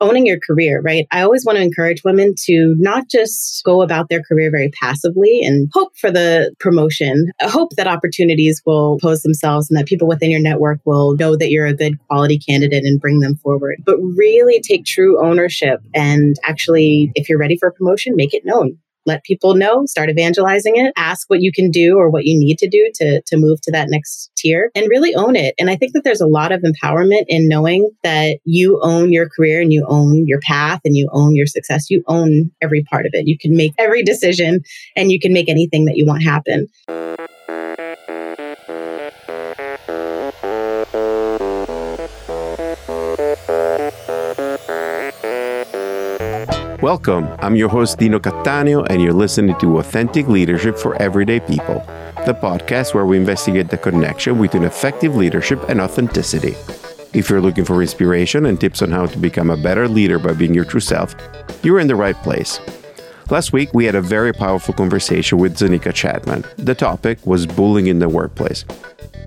owning your career, right? I always want to encourage women to not just go about their career very passively and hope for the promotion, hope that opportunities will pose themselves and that people within your network will know that you're a good quality candidate and bring them forward. But really take true ownership and actually, if you're ready for a promotion, make it known let people know, start evangelizing it, ask what you can do or what you need to do to, to move to that next tier and really own it. And I think that there's a lot of empowerment in knowing that you own your career and you own your path and you own your success. You own every part of it. You can make every decision and you can make anything that you want happen. Welcome. I'm your host, Dino Cattaneo, and you're listening to Authentic Leadership for Everyday People, the podcast where we investigate the connection between effective leadership and authenticity. If you're looking for inspiration and tips on how to become a better leader by being your true self, you're in the right place. Last week, we had a very powerful conversation with Zanika Chapman. The topic was bullying in the workplace.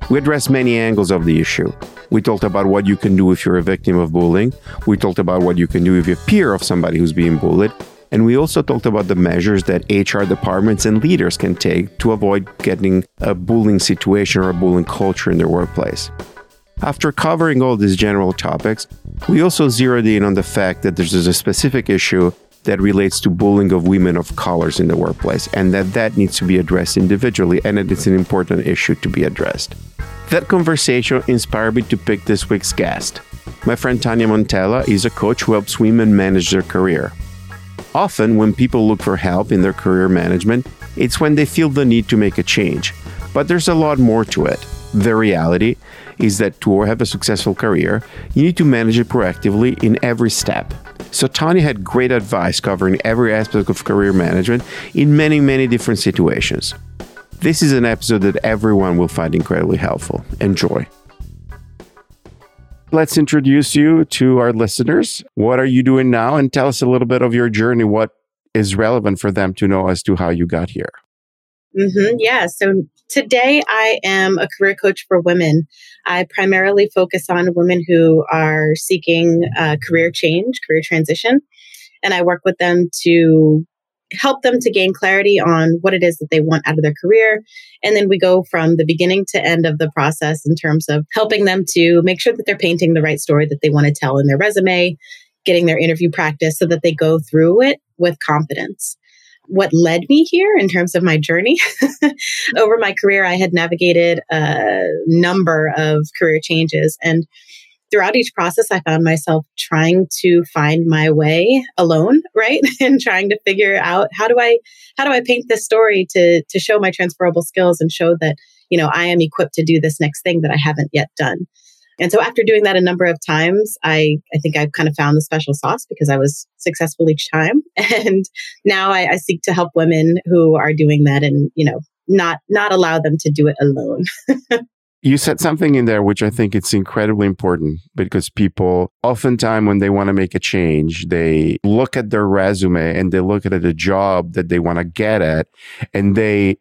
We addressed many angles of the issue. We talked about what you can do if you're a victim of bullying. We talked about what you can do if you're a peer of somebody who's being bullied. And we also talked about the measures that HR departments and leaders can take to avoid getting a bullying situation or a bullying culture in their workplace. After covering all these general topics, we also zeroed in on the fact that there's a specific issue that relates to bullying of women of colors in the workplace and that that needs to be addressed individually and it's an important issue to be addressed. That conversation inspired me to pick this week's guest. My friend Tanya Montella is a coach who helps women manage their career. Often, when people look for help in their career management, it's when they feel the need to make a change. But there's a lot more to it. The reality is that to have a successful career, you need to manage it proactively in every step. So, Tanya had great advice covering every aspect of career management in many, many different situations. This is an episode that everyone will find incredibly helpful. Enjoy. Let's introduce you to our listeners. What are you doing now? And tell us a little bit of your journey. What is relevant for them to know as to how you got here? Mm-hmm. Yeah. So today I am a career coach for women. I primarily focus on women who are seeking uh, career change, career transition. And I work with them to help them to gain clarity on what it is that they want out of their career. And then we go from the beginning to end of the process in terms of helping them to make sure that they're painting the right story that they want to tell in their resume, getting their interview practice so that they go through it with confidence. What led me here in terms of my journey over my career, I had navigated a number of career changes and throughout each process, I found myself trying to find my way alone, right? and trying to figure out how do I, how do I paint this story to, to show my transferable skills and show that, you know, I am equipped to do this next thing that I haven't yet done. And so after doing that a number of times, I, I think I've kind of found the special sauce because I was successful each time. And now I, I seek to help women who are doing that and, you know, not, not allow them to do it alone. You said something in there which I think it's incredibly important because people oftentimes when they want to make a change, they look at their resume and they look at the job that they want to get at and they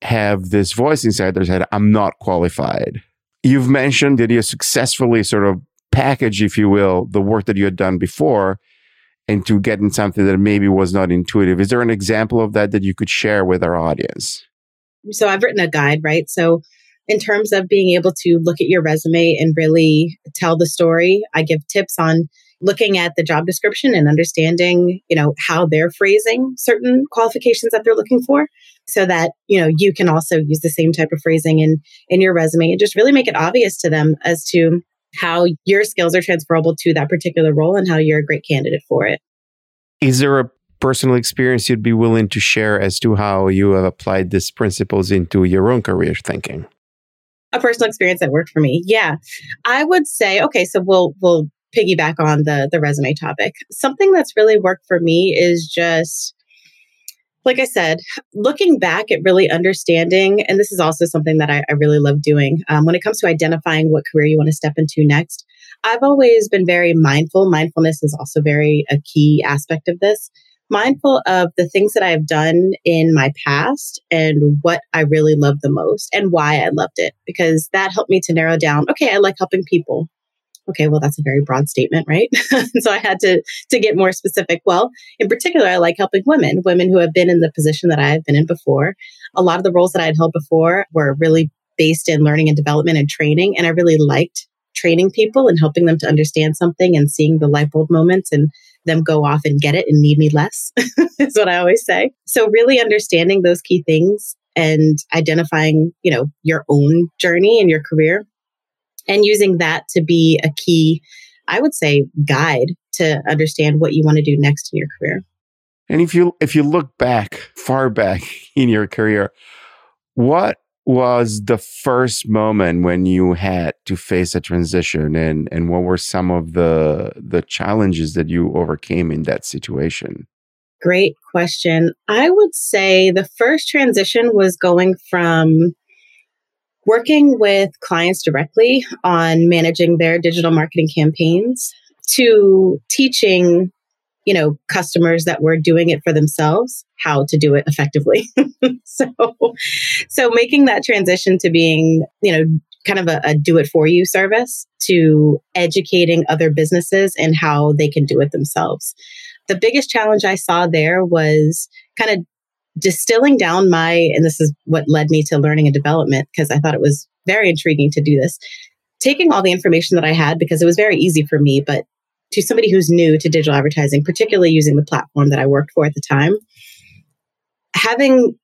have this voice inside their head, I'm not qualified. You've mentioned that you successfully sort of package, if you will, the work that you had done before into getting something that maybe was not intuitive. Is there an example of that that you could share with our audience? So I've written a guide, right? So in terms of being able to look at your resume and really tell the story. I give tips on looking at the job description and understanding, you know, how they're phrasing certain qualifications that they're looking for so that, you know, you can also use the same type of phrasing in in your resume and just really make it obvious to them as to how your skills are transferable to that particular role and how you're a great candidate for it. Is there a personal experience you'd be willing to share as to how you have applied these principles into your own career thinking? a personal experience that worked for me. Yeah. I would say, okay, so we'll, we'll piggyback on the, the resume topic. Something that's really worked for me is just, like I said, looking back at really understanding, and this is also something that I, I really love doing um, when it comes to identifying what career you want to step into next. I've always been very mindful. Mindfulness is also very a key aspect of this mindful of the things that I've done in my past and what I really love the most and why I loved it, because that helped me to narrow down okay, I like helping people. Okay, well, that's a very broad statement, right? so I had to, to get more specific. Well, in particular, I like helping women, women who have been in the position that I have been in before. A lot of the roles that I had held before were really based in learning and development and training. And I really liked training people and helping them to understand something and seeing the light bulb moments and them go off and get it and need me less is what I always say. So really understanding those key things and identifying, you know, your own journey in your career and using that to be a key, I would say, guide to understand what you want to do next in your career. And if you if you look back, far back in your career, what was the first moment when you had to face a transition and and what were some of the the challenges that you overcame in that situation great question i would say the first transition was going from working with clients directly on managing their digital marketing campaigns to teaching you know customers that were doing it for themselves how to do it effectively. So so making that transition to being you know kind of a, a do it for you service to educating other businesses and how they can do it themselves. The biggest challenge i saw there was kind of distilling down my and this is what led me to learning and development because i thought it was very intriguing to do this taking all the information that i had because it was very easy for me but to somebody who's new to digital advertising, particularly using the platform that I worked for at the time, having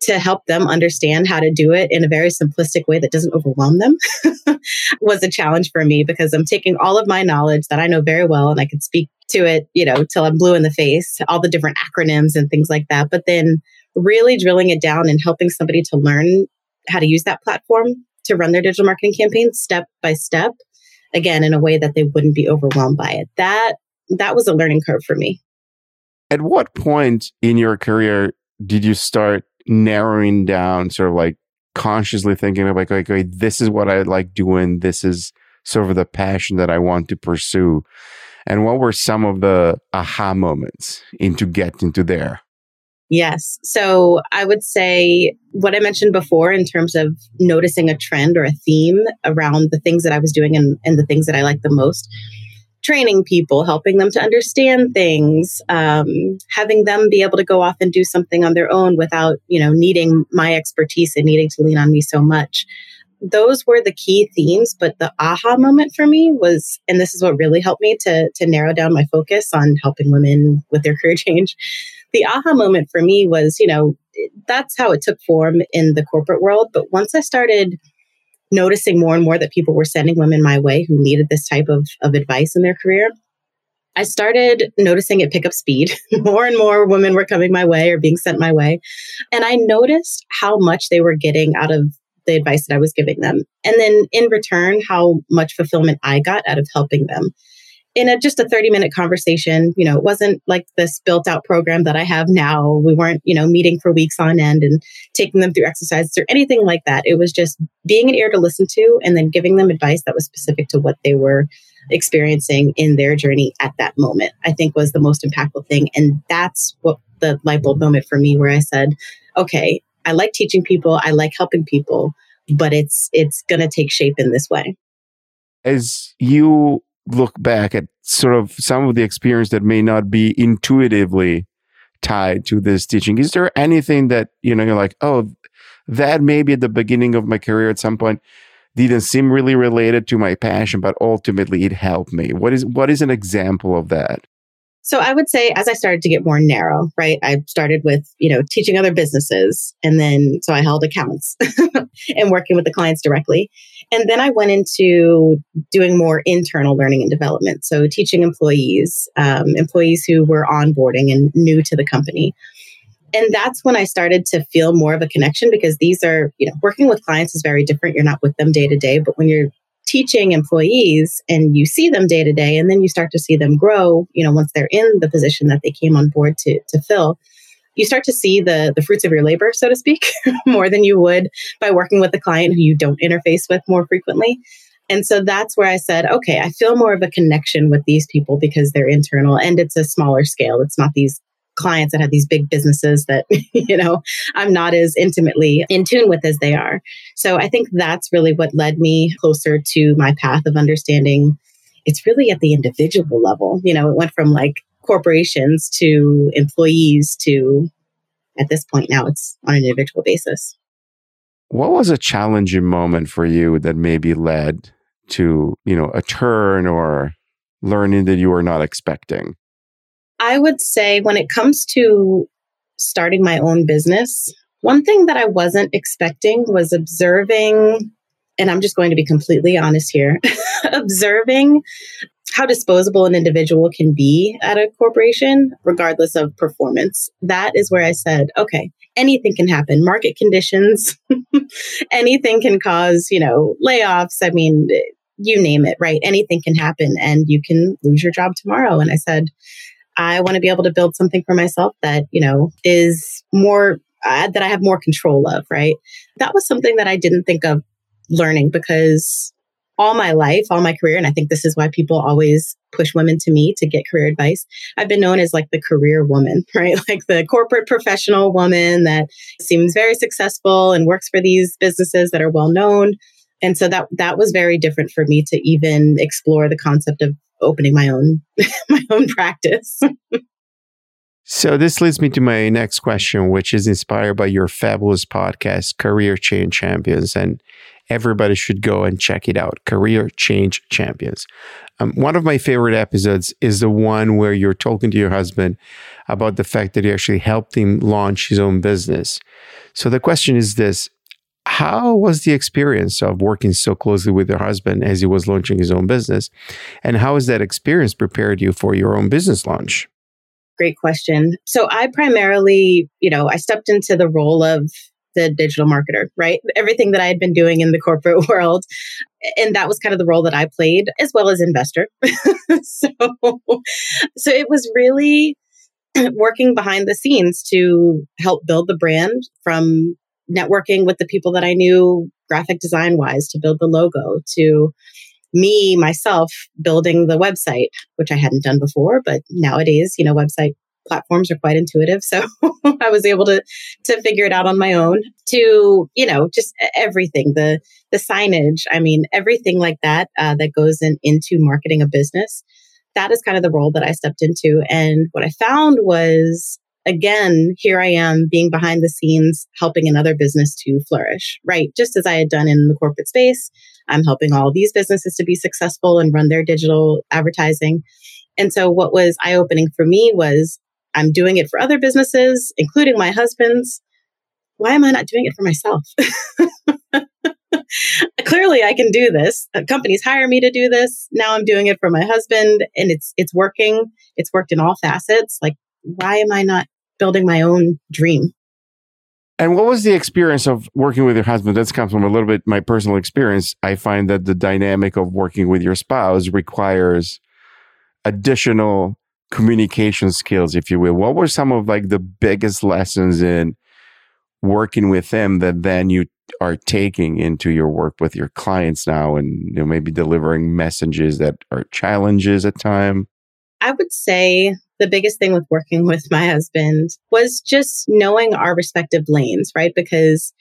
to help them understand how to do it in a very simplistic way that doesn't overwhelm them was a challenge for me because I'm taking all of my knowledge that I know very well and I could speak to it, you know, till I'm blue in the face, all the different acronyms and things like that. But then really drilling it down and helping somebody to learn how to use that platform to run their digital marketing campaign step by step again in a way that they wouldn't be overwhelmed by it. That that was a learning curve for me. At what point in your career did you start narrowing down, sort of like consciously thinking of like, okay, this is what I like doing. This is sort of the passion that I want to pursue. And what were some of the aha moments into get into there? Yes. So I would say what I mentioned before in terms of noticing a trend or a theme around the things that I was doing and, and the things that I like the most. Training people, helping them to understand things, um, having them be able to go off and do something on their own without, you know, needing my expertise and needing to lean on me so much. Those were the key themes, but the aha moment for me was, and this is what really helped me to to narrow down my focus on helping women with their career change the aha moment for me was, you know, that's how it took form in the corporate world. But once I started noticing more and more that people were sending women my way who needed this type of, of advice in their career, I started noticing it pick up speed. more and more women were coming my way or being sent my way. And I noticed how much they were getting out of the advice that I was giving them. And then in return, how much fulfillment I got out of helping them. In a just a 30 minute conversation you know it wasn't like this built out program that i have now. We weren't you know meeting for weeks on end and taking them through exercises or anything like that. It was just being an ear to listen to and then giving them advice that was specific to what they were experiencing in their journey at that moment i think was the most impactful thing. And that's what the light bulb moment for me where i said okay i like teaching people. I like helping people but it's it's going to take shape in this way. As you look back at sort of some of the experience that may not be intuitively tied to this teaching is there anything that you know you're like oh that maybe at the beginning of my career at some point didn't seem really related to my passion but ultimately it helped me? What is what is an example of that so I would say as I started to get more narrow, right? I started with, you know, teaching other businesses and then so I held accounts and working with the clients directly. And then I went into doing more internal learning and development. So teaching employees, um, employees who were onboarding and new to the company. And that's when I started to feel more of a connection because these are, you know, working with clients is very different. You're not with them day to day, but when you're teaching employees and you see them day to day and then you start to see them grow you know once they're in the position that they came on board to to fill you start to see the the fruits of your labor so to speak more than you would by working with a client who you don't interface with more frequently and so that's where I said, okay, I feel more of a connection with these people because they're internal and it's a smaller scale. It's not these clients that have these big businesses that, you know, I'm not as intimately in tune with as they are. So I think that's really what led me closer to my path of understanding it's really at the individual level. You know, it went from like corporations to employees to at this point now it's on an individual basis. What was a challenging moment for you that maybe led to, you know, a turn or learning that you were not expecting? I would say when it comes to starting my own business, one thing that I wasn't expecting was observing, and I'm just going to be completely honest here, observing how disposable an individual can be at a corporation, regardless of performance. That is where I said, okay, anything can happen. Market conditions, anything can cause, you know, layoffs. I mean, you name it, right? Anything can happen and you can lose your job tomorrow. And I said, I want to be able to build something for myself that, you know, is more, uh, that I have more control of, right? That was something that I didn't think of learning because all my life, all my career, and I think this is why people always push women to me to get career advice. I've been known as like the career woman, right? Like the corporate professional woman that seems very successful and works for these businesses that are well known. And so that that was very different for me to even explore the concept of opening my own my own practice. so this leads me to my next question, which is inspired by your fabulous podcast, Career Change Champions, and everybody should go and check it out. Career Change Champions. Um, one of my favorite episodes is the one where you're talking to your husband about the fact that you actually helped him launch his own business. So the question is this how was the experience of working so closely with your husband as he was launching his own business? And how has that experience prepared you for your own business launch? Great question. So I primarily, you know, I stepped into the role of the digital marketer, right? Everything that I had been doing in the corporate world. And that was kind of the role that I played as well as investor. so, so it was really working behind the scenes to help build the brand from networking with the people that I knew graphic design wise to build the logo to me myself building the website which i hadn't done before but nowadays you know website platforms are quite intuitive so i was able to to figure it out on my own to you know just everything the the signage i mean everything like that uh, that goes in into marketing a business. That is kind of the role that i stepped into and what i found was again, here I am being behind the scenes, helping another business to flourish, right? Just as I had done in the corporate space, I'm helping all these businesses to be successful and run their digital advertising. And so what was eye opening for me was I'm doing it for other businesses, including my husband's. Why am I not doing it for myself? Clearly I can do this. Companies hire me to do this. Now I'm doing it for my husband and it's it's working. It's worked in all facets. Like why am I not building my own dream. And what was the experience of working with your husband? That's comes from a little bit my personal experience. I find that the dynamic of working with your spouse requires additional communication skills, if you will. What were some of like the biggest lessons in working with him that then you are taking into your work with your clients now and you know, maybe delivering messages that are challenges at time? I would say the biggest thing with working with my husband was just knowing our respective lanes, right? Because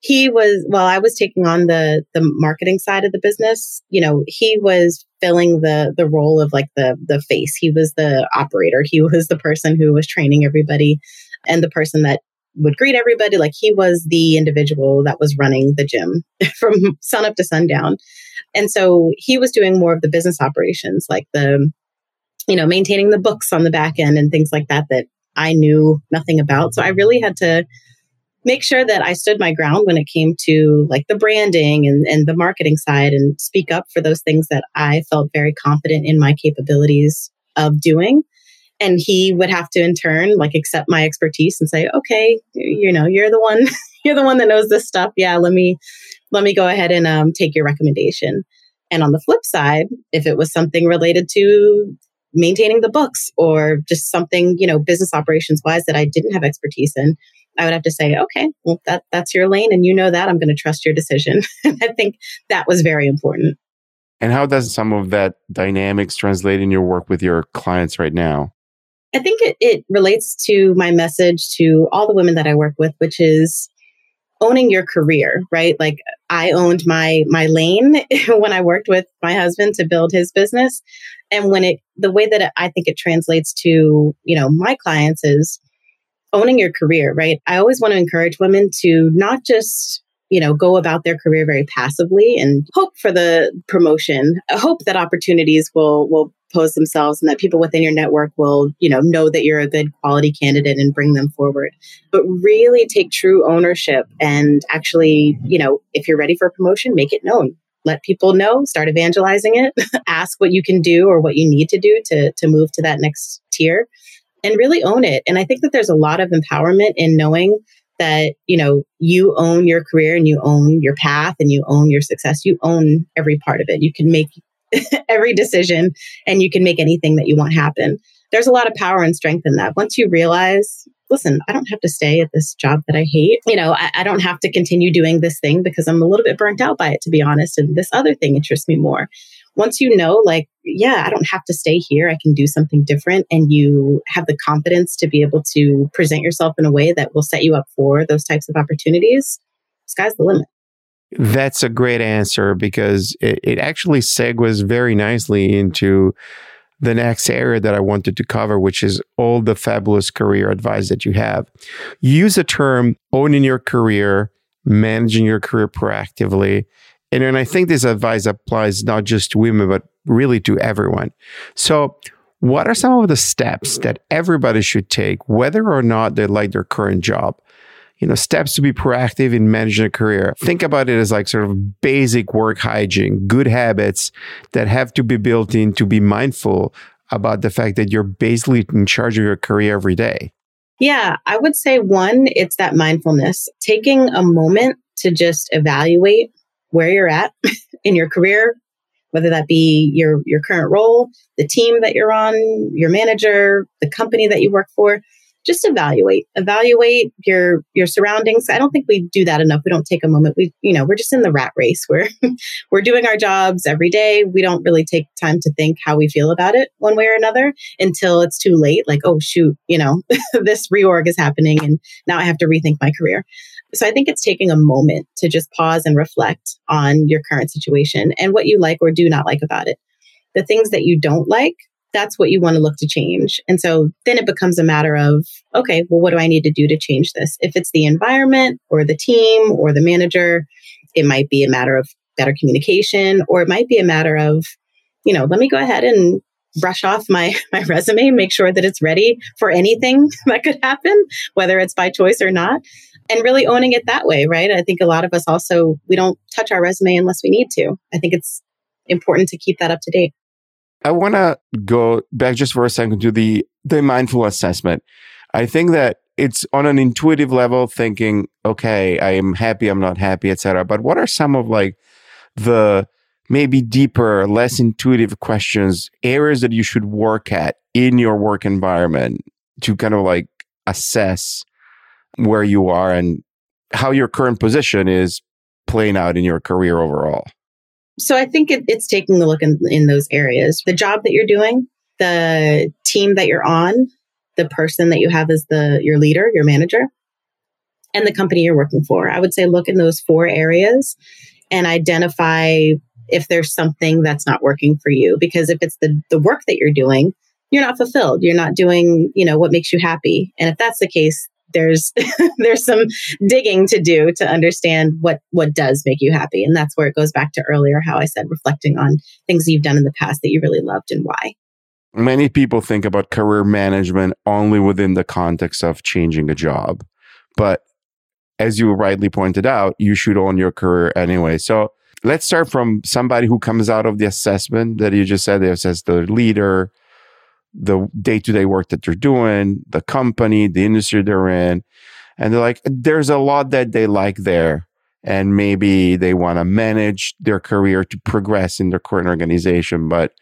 he was well i was taking on the the marketing side of the business you know he was filling the the role of like the the face. He was the operator. He was the person who was training everybody and the person that would greet everybody. Like he was the individual that was running the gym from sun up to sundown. And so he was doing more of the business operations like the you know, maintaining the books on the back end and things like that that I knew nothing about. So I really had to make sure that I stood my ground when it came to like the branding and, and the marketing side and speak up for those things that I felt very confident in my capabilities of doing. And he would have to in turn like accept my expertise and say, okay, you know, you're the one, you're the one that knows this stuff. Yeah, let me, let me go ahead and um, take your recommendation. And on the flip side, if it was something related to maintaining the books or just something, you know, business operations wise that I didn't have expertise in, I would have to say, okay, well, that, that's your lane and you know that. I'm going to trust your decision. I think that was very important. And how does some of that dynamics translate in your work with your clients right now? I think it, it relates to my message to all the women that I work with, which is owning your career, right? Like I owned my my lane when I worked with my husband to build his business. And when it the way that I think it translates to, you know, my clients is owning your career, right? I always want to encourage women to not just you know, go about their career very passively and hope for the promotion, hope that opportunities will will pose themselves and that people within your network will, you know, know that you're a good quality candidate and bring them forward. But really take true ownership and actually, you know, if you're ready for a promotion, make it known. Let people know, start evangelizing it, ask what you can do or what you need to do to to move to that next tier and really own it. And I think that there's a lot of empowerment in knowing that you know you own your career and you own your path and you own your success you own every part of it you can make every decision and you can make anything that you want happen. There's a lot of power and strength in that. Once you realize listen i don't have to stay at this job that i hate. You know I, I don't have to continue doing this thing because i'm a little bit burnt out by it to be honest and this other thing interests me more. Once you know, like, yeah, I don't have to stay here, I can do something different, and you have the confidence to be able to present yourself in a way that will set you up for those types of opportunities, sky's the limit. That's a great answer because it, it actually segues very nicely into the next area that I wanted to cover, which is all the fabulous career advice that you have. You use the term owning your career, managing your career proactively, and, and I think this advice applies not just to women, but really to everyone. So, what are some of the steps that everybody should take, whether or not they like their current job? You know, steps to be proactive in managing a career. Think about it as like sort of basic work hygiene, good habits that have to be built in to be mindful about the fact that you're basically in charge of your career every day. Yeah, I would say one, it's that mindfulness, taking a moment to just evaluate where you're at in your career, whether that be your, your current role, the team that you're on, your manager, the company that you work for. Just evaluate, evaluate your your surroundings. I don't think we do that enough. We don't take a moment. We, you know, we're just in the rat race. We're we're doing our jobs every day. We don't really take time to think how we feel about it one way or another until it's too late. Like, oh shoot, you know, this reorg is happening, and now I have to rethink my career. So I think it's taking a moment to just pause and reflect on your current situation and what you like or do not like about it. The things that you don't like, that's what you want to look to change. And so then it becomes a matter of, okay, well, what do I need to do to change this? If it's the environment or the team or the manager, it might be a matter of better communication or it might be a matter of, you know, let me go ahead and brush off my my resume make sure that it's ready for anything that could happen whether it's by choice or not and really owning it that way, right? I think a lot of us also, we don't touch our resume unless we need to. I think it's important to keep that up to date. I want to go back just for a second to the, the mindful assessment. I think that it's on an intuitive level thinking, okay, I am happy, I'm not happy, etc. But what are some of like the maybe deeper, less intuitive questions, areas that you should work at in your work environment to kind of like assess where you are and how your current position is playing out in your career overall. So I think it, it's taking a look in, in those areas. The job that you're doing, the team that you're on, the person that you have as the your leader, your manager, and the company you're working for. I would say look in those four areas and identify if there's something that's not working for you. Because if it's the, the work that you're doing, you're not fulfilled. You're not doing, you know, what makes you happy. And if that's the case, there's there's some digging to do to understand what what does make you happy. And that's where it goes back to earlier how i said reflecting on things you've done in the past that you really loved and why. Many people think about career management only within the context of changing a job. But as you rightly pointed out you should own your career anyway. So let's start from somebody who comes out of the assessment that you just said. They assess the leader the day to day work that they're doing, the company, the industry they're in. And they're like, there's a lot that they like there. And maybe they want to manage their career to progress in their current organization, but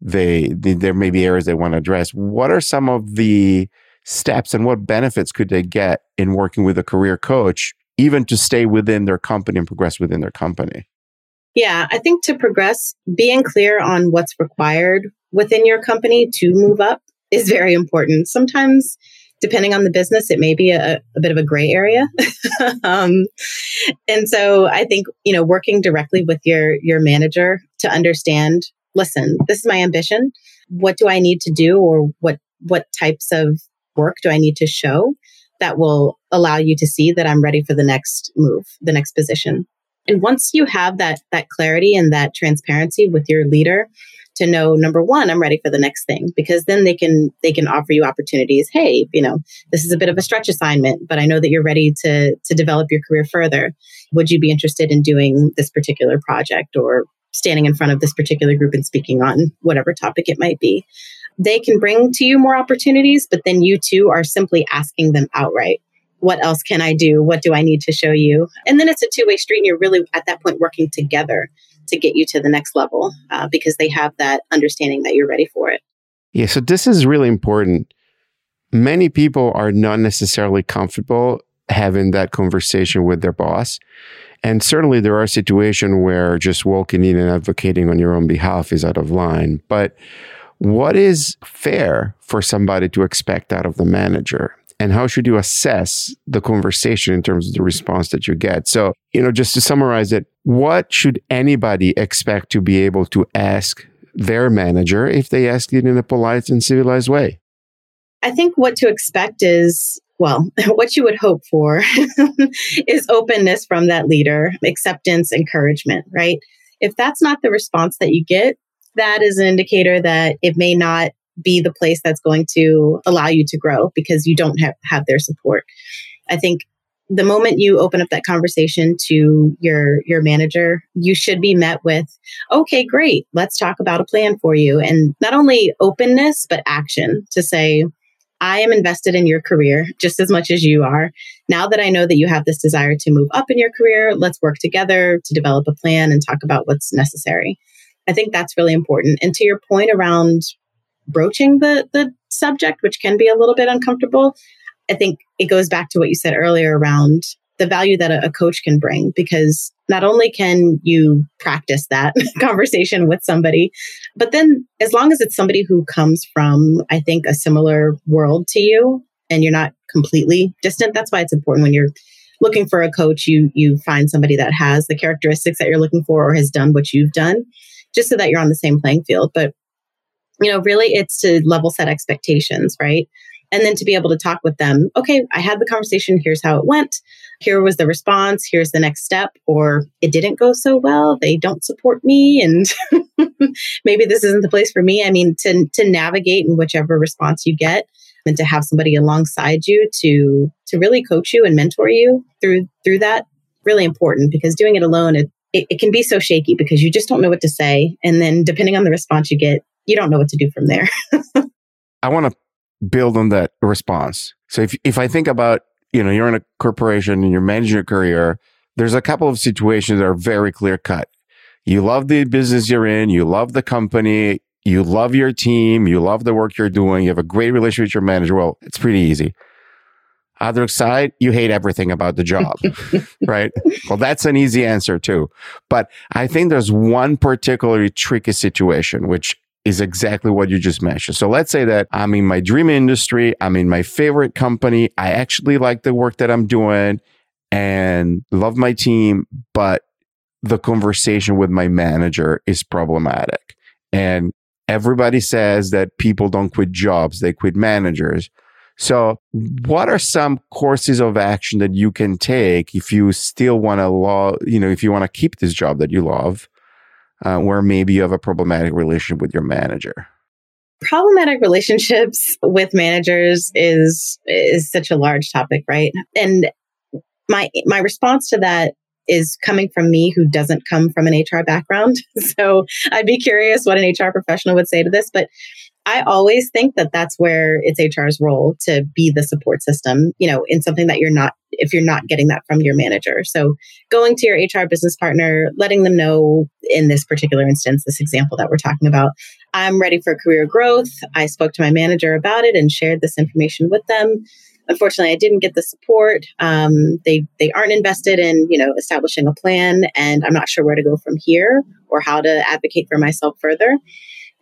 they, they there may be areas they want to address. What are some of the steps and what benefits could they get in working with a career coach, even to stay within their company and progress within their company? Yeah, I think to progress, being clear on what's required within your company to move up is very important. Sometimes Depending on the business, it may be a, a bit of a gray area. um, and so I think, you know, working directly with your, your manager to understand, listen, this is my ambition. What do I need to do or what, what types of work do I need to show that will allow you to see that I'm ready for the next move, the next position? And once you have that, that clarity and that transparency with your leader, to know number one i'm ready for the next thing because then they can they can offer you opportunities. Hey you know this is a bit of a stretch assignment but i know that you're ready to to develop your career further. Would you be interested in doing this particular project or standing in front of this particular group and speaking on whatever topic it might be? They can bring to you more opportunities but then you too are simply asking them outright what else can I do? What do I need to show you? And then it's a two way street, and you're really at that point working together to get you to the next level uh, because they have that understanding that you're ready for it. Yeah, so this is really important. Many people are not necessarily comfortable having that conversation with their boss. And certainly there are situations where just walking in and advocating on your own behalf is out of line. But what is fair for somebody to expect out of the manager? And how should you assess the conversation in terms of the response that you get so you know just to summarize it what should anybody expect to be able to ask their manager if they ask it in a polite and civilized way i think what to expect is well, what you would hope for is openness from that leader, acceptance, encouragement, right? If that's not the response that you get, that is an indicator that it may not be the place that's going to allow you to grow because you don't have, have their support. I think the moment you open up that conversation to your your manager you should be met with okay great let's talk about a plan for you and not only openness but action to say I am invested in your career just as much as you are. Now that I know that you have this desire to move up in your career, let's work together to develop a plan and talk about what's necessary. I think that's really important. And to your point around broaching the the subject, which can be a little bit uncomfortable. I think it goes back to what you said earlier around the value that a, a coach can bring because not only can you practice that conversation with somebody, but then as long as it's somebody who comes from, I think, a similar world to you and you're not completely distant, that's why it's important when you're looking for a coach, you you find somebody that has the characteristics that you're looking for or has done what you've done, just so that you're on the same playing field. But you know, really it's to level set expectations, right? And then to be able to talk with them, okay, I had the conversation, here's how it went. Here was the response, here's the next step, or it didn't go so well, they don't support me and maybe this isn't the place for me. I mean, to to navigate in whichever response you get and to have somebody alongside you to to really coach you and mentor you through through that really important because doing it alone it, it, it can be so shaky because you just don't know what to say and then depending on the response you get you don't know what to do from there. I want to build on that response. So if if I think about, you know, you're in a corporation and you're managing your career, there's a couple of situations that are very clear cut. You love the business you're in, you love the company, you love your team, you love the work you're doing, you have a great relationship with your manager. Well, it's pretty easy. Other side, you hate everything about the job, right? Well, that's an easy answer too. But I think there's one particularly tricky situation, which is exactly what you just mentioned. So let's say that I'm in my dream industry, I'm in my favorite company, I actually like the work that I'm doing and love my team, but the conversation with my manager is problematic. And everybody says that people don't quit jobs, they quit managers. So, what are some courses of action that you can take if you still want to law, you know, if you want to keep this job that you love? Uh, where maybe you have a problematic relationship with your manager? Problematic relationships with managers is is such a large topic, right? And my my response to that is coming from me who doesn't come from an HR background. So I'd be curious what an HR professional would say to this, but I always think that that's where it's HR's role to be the support system, you know, in something that you're not, if you're not getting that from your manager. So going to your HR business partner, letting them know in this particular instance, this example that we're talking about, I'm ready for career growth. I spoke to my manager about it and shared this information with them. Unfortunately, I didn't get the support. Um, they they aren't invested in you know establishing a plan, and I'm not sure where to go from here or how to advocate for myself further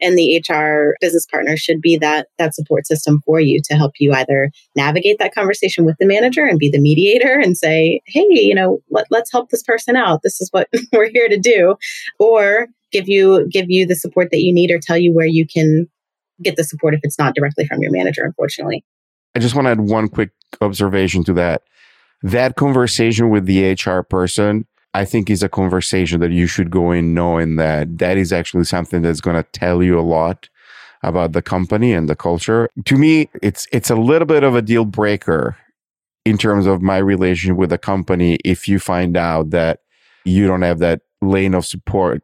and the HR business partner should be that that support system for you to help you either navigate that conversation with the manager and be the mediator and say, "Hey, you know, let, let's help this person out. This is what we're here to do," or give you give you the support that you need or tell you where you can get the support if it's not directly from your manager. Unfortunately, I just want to add one quick observation to that. That conversation with the HR person I think is a conversation that you should go in knowing that that is actually something that's going to tell you a lot about the company and the culture. To me, it's it's a little bit of a deal breaker in terms of my relationship with the company if you find out that you don't have that lane of support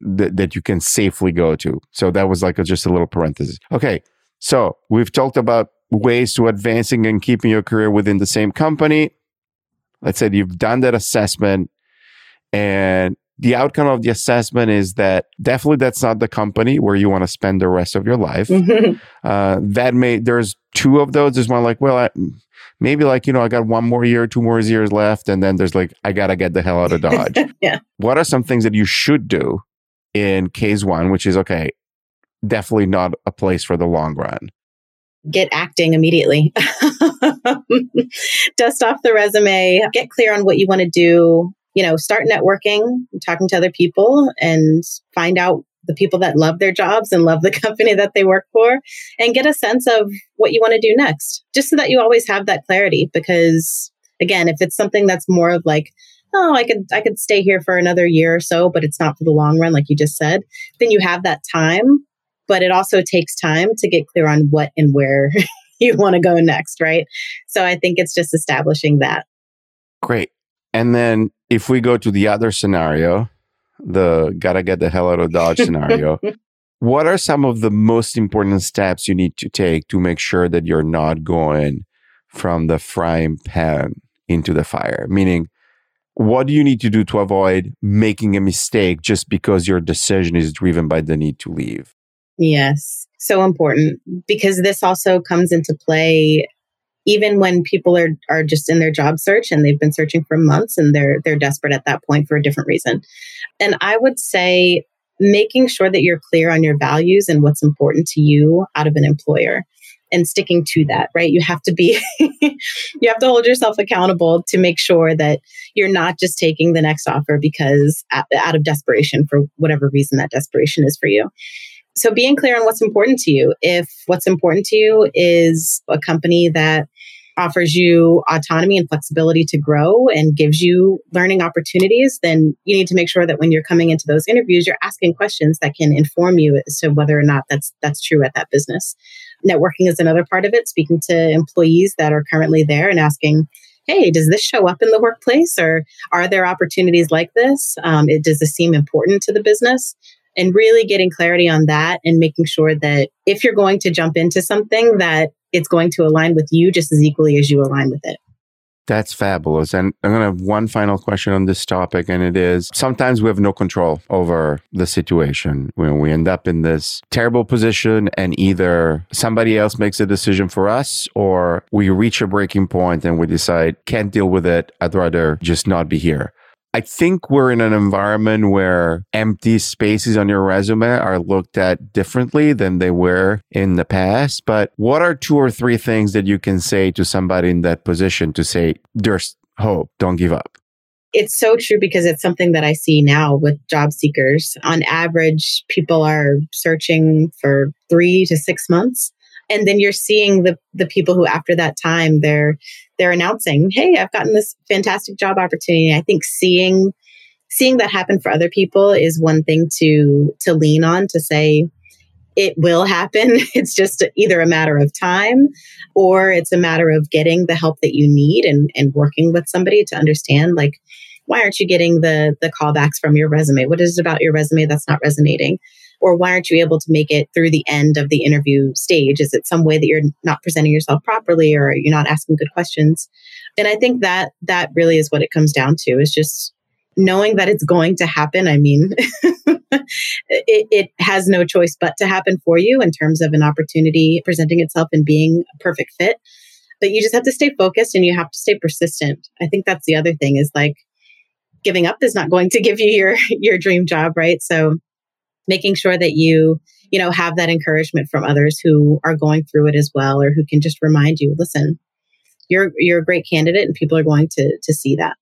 that, that you can safely go to. So that was like a, just a little parenthesis. Okay. So we've talked about ways to advancing and keeping your career within the same company. Let's say you've done that assessment and the outcome of the assessment is that definitely that's not the company where you want to spend the rest of your life. Mm-hmm. Uh, that may, there's two of those. There's one like, well, I, maybe like, you know, I got one more year, two more years left. And then there's like, I got to get the hell out of Dodge. yeah. What are some things that you should do in case one, which is okay, definitely not a place for the long run? Get acting immediately. Dust off the resume, get clear on what you want to do you know, start networking, talking to other people and find out the people that love their jobs and love the company that they work for and get a sense of what you want to do next, just so that you always have that clarity. Because again, if it's something that's more of like, oh, I could I could stay here for another year or so, but it's not for the long run, like you just said, then you have that time. But it also takes time to get clear on what and where you want to go next, right? So I think it's just establishing that. Great. And then if we go to the other scenario, the gotta get the hell out of Dodge scenario, what are some of the most important steps you need to take to make sure that you're not going from the frying pan into the fire? Meaning, what do you need to do to avoid making a mistake just because your decision is driven by the need to leave? Yes, so important because this also comes into play even when people are are just in their job search and they've been searching for months and they're they're desperate at that point for a different reason. And I would say making sure that you're clear on your values and what's important to you out of an employer and sticking to that, right? You have to be, you have to hold yourself accountable to make sure that you're not just taking the next offer because out of desperation for whatever reason that desperation is for you. So being clear on what's important to you. If what's important to you is a company that offers you autonomy and flexibility to grow and gives you learning opportunities, then you need to make sure that when you're coming into those interviews, you're asking questions that can inform you as to whether or not that's that's true at that business. Networking is another part of it, speaking to employees that are currently there and asking, hey, does this show up in the workplace or are there opportunities like this? Um, it, does this seem important to the business? And really getting clarity on that and making sure that if you're going to jump into something that it's going to align with you just as equally as you align with it. That's fabulous. And I'm going to have one final question on this topic. And it is sometimes we have no control over the situation when we end up in this terrible position and either somebody else makes a decision for us or we reach a breaking point and we decide can't deal with it. I'd rather just not be here. I think we're in an environment where empty spaces on your resume are looked at differently than they were in the past. But what are two or three things that you can say to somebody in that position to say, there's hope, don't give up? It's so true because it's something that I see now with job seekers. On average, people are searching for three to six months and then you're seeing the the people who after that time they're they're announcing hey i've gotten this fantastic job opportunity. I think seeing seeing that happen for other people is one thing to to lean on to say it will happen. It's just either a matter of time or it's a matter of getting the help that you need and and working with somebody to understand like why aren't you getting the the callbacks from your resume? What is it about your resume that's not resonating or why aren't you able to make it through the end of the interview stage? Is it some way that you're not presenting yourself properly or you're not asking good questions? And I think that that really is what it comes down to is just knowing that it's going to happen. I mean, it, it, has no choice but to happen for you in terms of an opportunity presenting itself and being a perfect fit. But you just have to stay focused and you have to stay persistent. I think that's the other thing is like giving up is not going to give you your your dream job, right? So making sure that you, you know, have that encouragement from others who are going through it as well or who can just remind you, listen, you're you're a great candidate and people are going to to see that.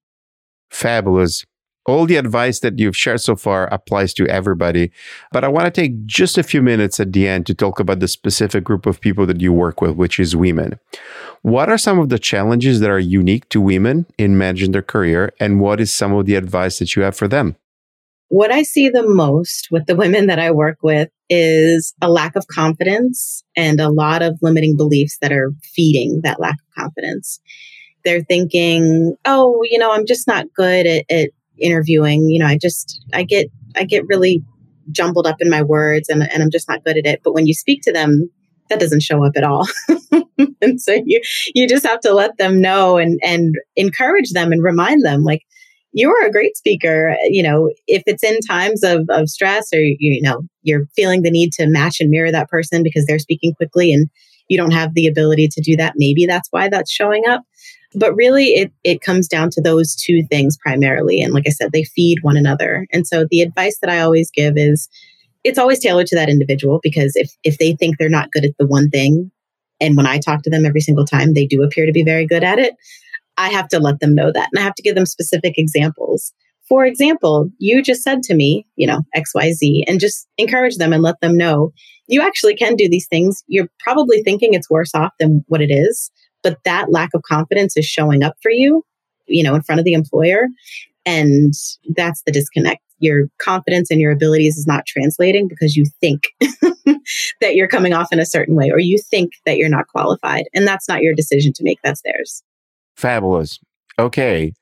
Fabulous. All the advice that you've shared so far applies to everybody. But I want to take just a few minutes at the end to talk about the specific group of people that you work with, which is women. What are some of the challenges that are unique to women in managing their career? And what is some of the advice that you have for them? What I see the most with the women that I work with is a lack of confidence and a lot of limiting beliefs that are feeding that lack of confidence. They're thinking, oh, you know, I'm just not good at, at interviewing. You know, I just, I get, I get really jumbled up in my words and, and I'm just not good at it. But when you speak to them, that doesn't show up at all. and so you, you just have to let them know and, and encourage them and remind them like, you're a great speaker. You know, if it's in times of, of stress or, you know, you're feeling the need to match and mirror that person because they're speaking quickly and you don't have the ability to do that, maybe that's why that's showing up. But really, it, it comes down to those two things primarily. And like I said, they feed one another. And so the advice that I always give is it's always tailored to that individual because if, if they think they're not good at the one thing, and when I talk to them every single time, they do appear to be very good at it, I have to let them know that. And I have to give them specific examples. For example, you just said to me, you know, XYZ, and just encourage them and let them know you actually can do these things. You're probably thinking it's worse off than what it is, but that lack of confidence is showing up for you, you know, in front of the employer. And that's the disconnect. Your confidence and your abilities is not translating because you think that you're coming off in a certain way or you think that you're not qualified. And that's not your decision to make, that's theirs. Fabulous. Okay.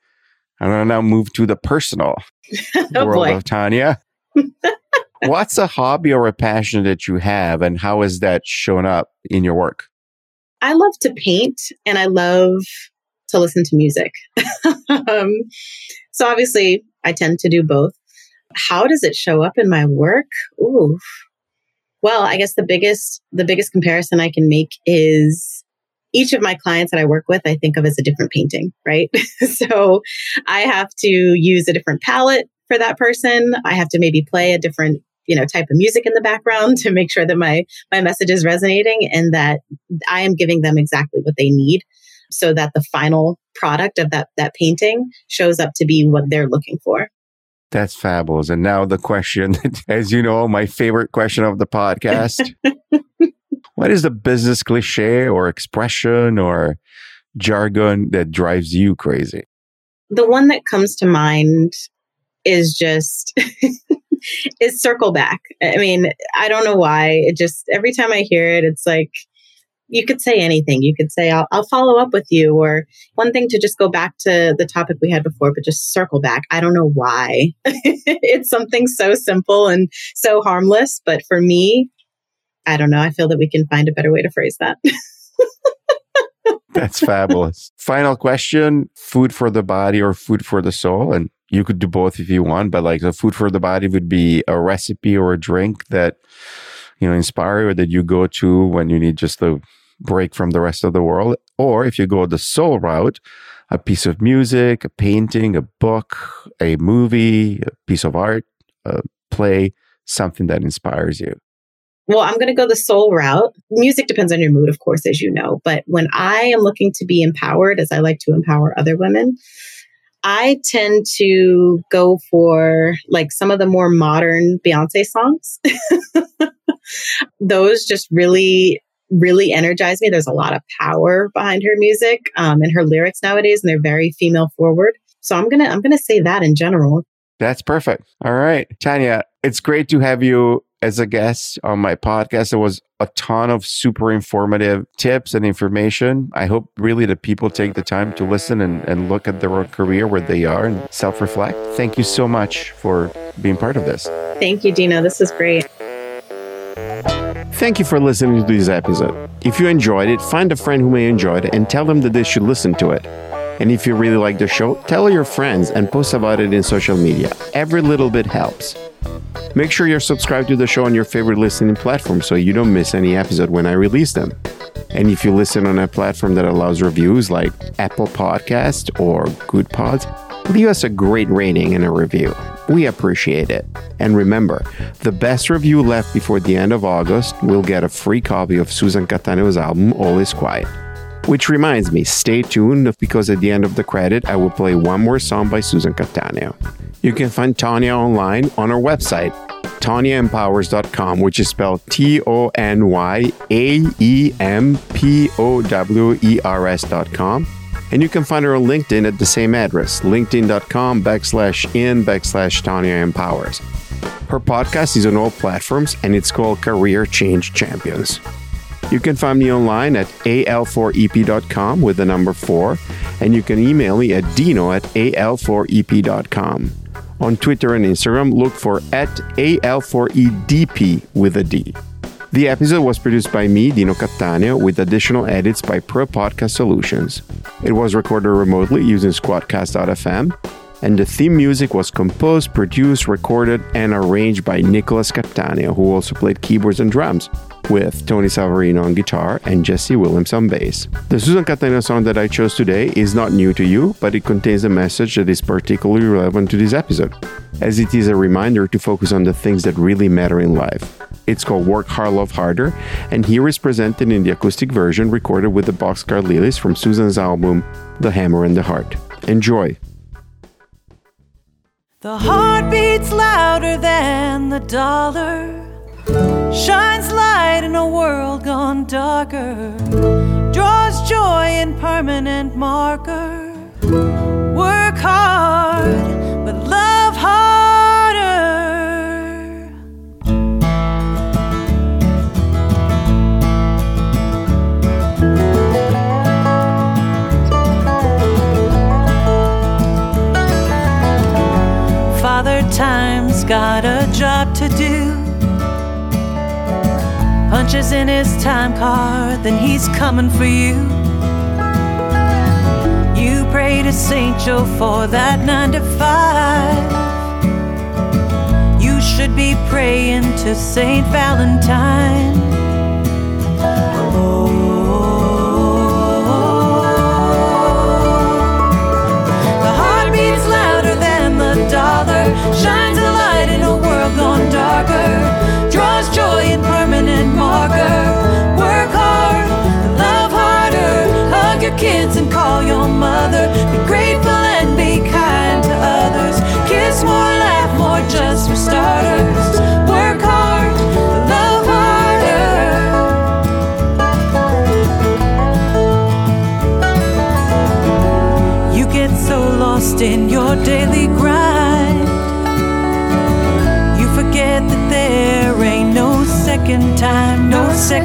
I'm going to now move to the personal oh world boy. of Tonya. What's a hobby or a passion that you have, and how has that shown up in your work? I love to paint and I love to listen to music. um, so obviously, I tend to do both. How does it show up in my work? Ooh. Well, I guess the biggest the biggest comparison I can make is each of my clients that I work with, I think of as a different painting, right? so I have to use a different palette for that person. I have to maybe play a different you know type of music in the background to make sure that my my message is resonating and that I am giving them exactly what they need so that the final product of that that painting shows up to be what they're looking for. That's fabulous. And now the question, as you know, my favorite question of the podcast. What is the business cliche or expression or jargon that drives you crazy? The one that comes to mind is just is circle back. I mean, I don't know why. It just every time I hear it, it's like you could say anything. You could say, I'll, I'll follow up with you. Or one thing to just go back to the topic we had before, but just circle back. I don't know why. it's something so simple and so harmless. But for me, I don't know. I feel that we can find a better way to phrase that. That's fabulous. Final question food for the body or food for the soul? And you could do both if you want, but like the food for the body would be a recipe or a drink that, you know, inspire you or that you go to when you need just a break from the rest of the world. Or if you go the soul route, a piece of music, a painting, a book, a movie, a piece of art, a play, something that inspires you. Well, I'm going to go the soul route. Music depends on your mood, of course, as you know. But when I am looking to be empowered, as I like to empower other women, I tend to go for like some of the more modern Beyonce songs. Those just really, really energize me. There's a lot of power behind her music um, and her lyrics nowadays, and they're very female forward. So I'm gonna I'm gonna say that in general. That's perfect. All right, Tonya, it's great to have you as a guest on my podcast. There was a ton of super informative tips and information. I hope really that people take the time to listen and, and look at their own career where they are and self reflect. Thank you so much for being part of this. Thank you, Dino. This is great. Thank you for listening to this episode. If you enjoyed it, find a friend who may enjoy it and tell them that they should listen to it. And if you really like the show, tell your friends and post about it in social media. Every little bit helps. Make sure you're subscribed to the show on your favorite listening platform so you don't miss any episode when I release them. And if you listen on a platform that allows reviews like Apple Podcast or Goodpods, leave us a great rating and a review. We appreciate it. And remember, the best review left before the end of August will get a free copy of Susan Cattaneo's album, All Is Quiet. Which reminds me, stay tuned because at the end of the credit, I will play one more song by Susan Cattaneo. You can find Tonya online on our website, tonyaempowers.com, which is spelled T O N Y A E M P O W E R S.com. And you can find her on LinkedIn at the same address, linkedin.com backslash in backslash Tonya Empowers. Her podcast is on all platforms and it's called Career Change Champions. You can find me online at al4ep.com with the number 4, and you can email me at dino at al4ep.com. On Twitter and Instagram, look for at al4edp with a D. The episode was produced by me, Dino Cattaneo, with additional edits by Pro Podcast Solutions. It was recorded remotely using Squadcast.fm, and the theme music was composed, produced, recorded, and arranged by Nicholas Cattaneo, who also played keyboards and drums, with Tony Savarino on guitar and Jesse Williams on bass. The Susan Cattaneo song that I chose today is not new to you, but it contains a message that is particularly relevant to this episode, as it is a reminder to focus on the things that really matter in life. It's called Work Hard, Love Harder, and here is presented in the acoustic version recorded with the Boxcar Lilies from Susan's album, The Hammer and the Heart. Enjoy! The heart beats louder than the dollar, shines light in a world gone darker, draws joy in permanent marker. Work hard, Time's got a job to do. Punches in his time card, then he's coming for you. You pray to Saint Joe for that nine to five. You should be praying to Saint Valentine.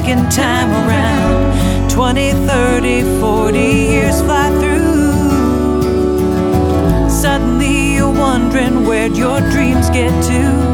Second time around. 20, 30, 40 years fly through. Suddenly you're wondering where'd your dreams get to.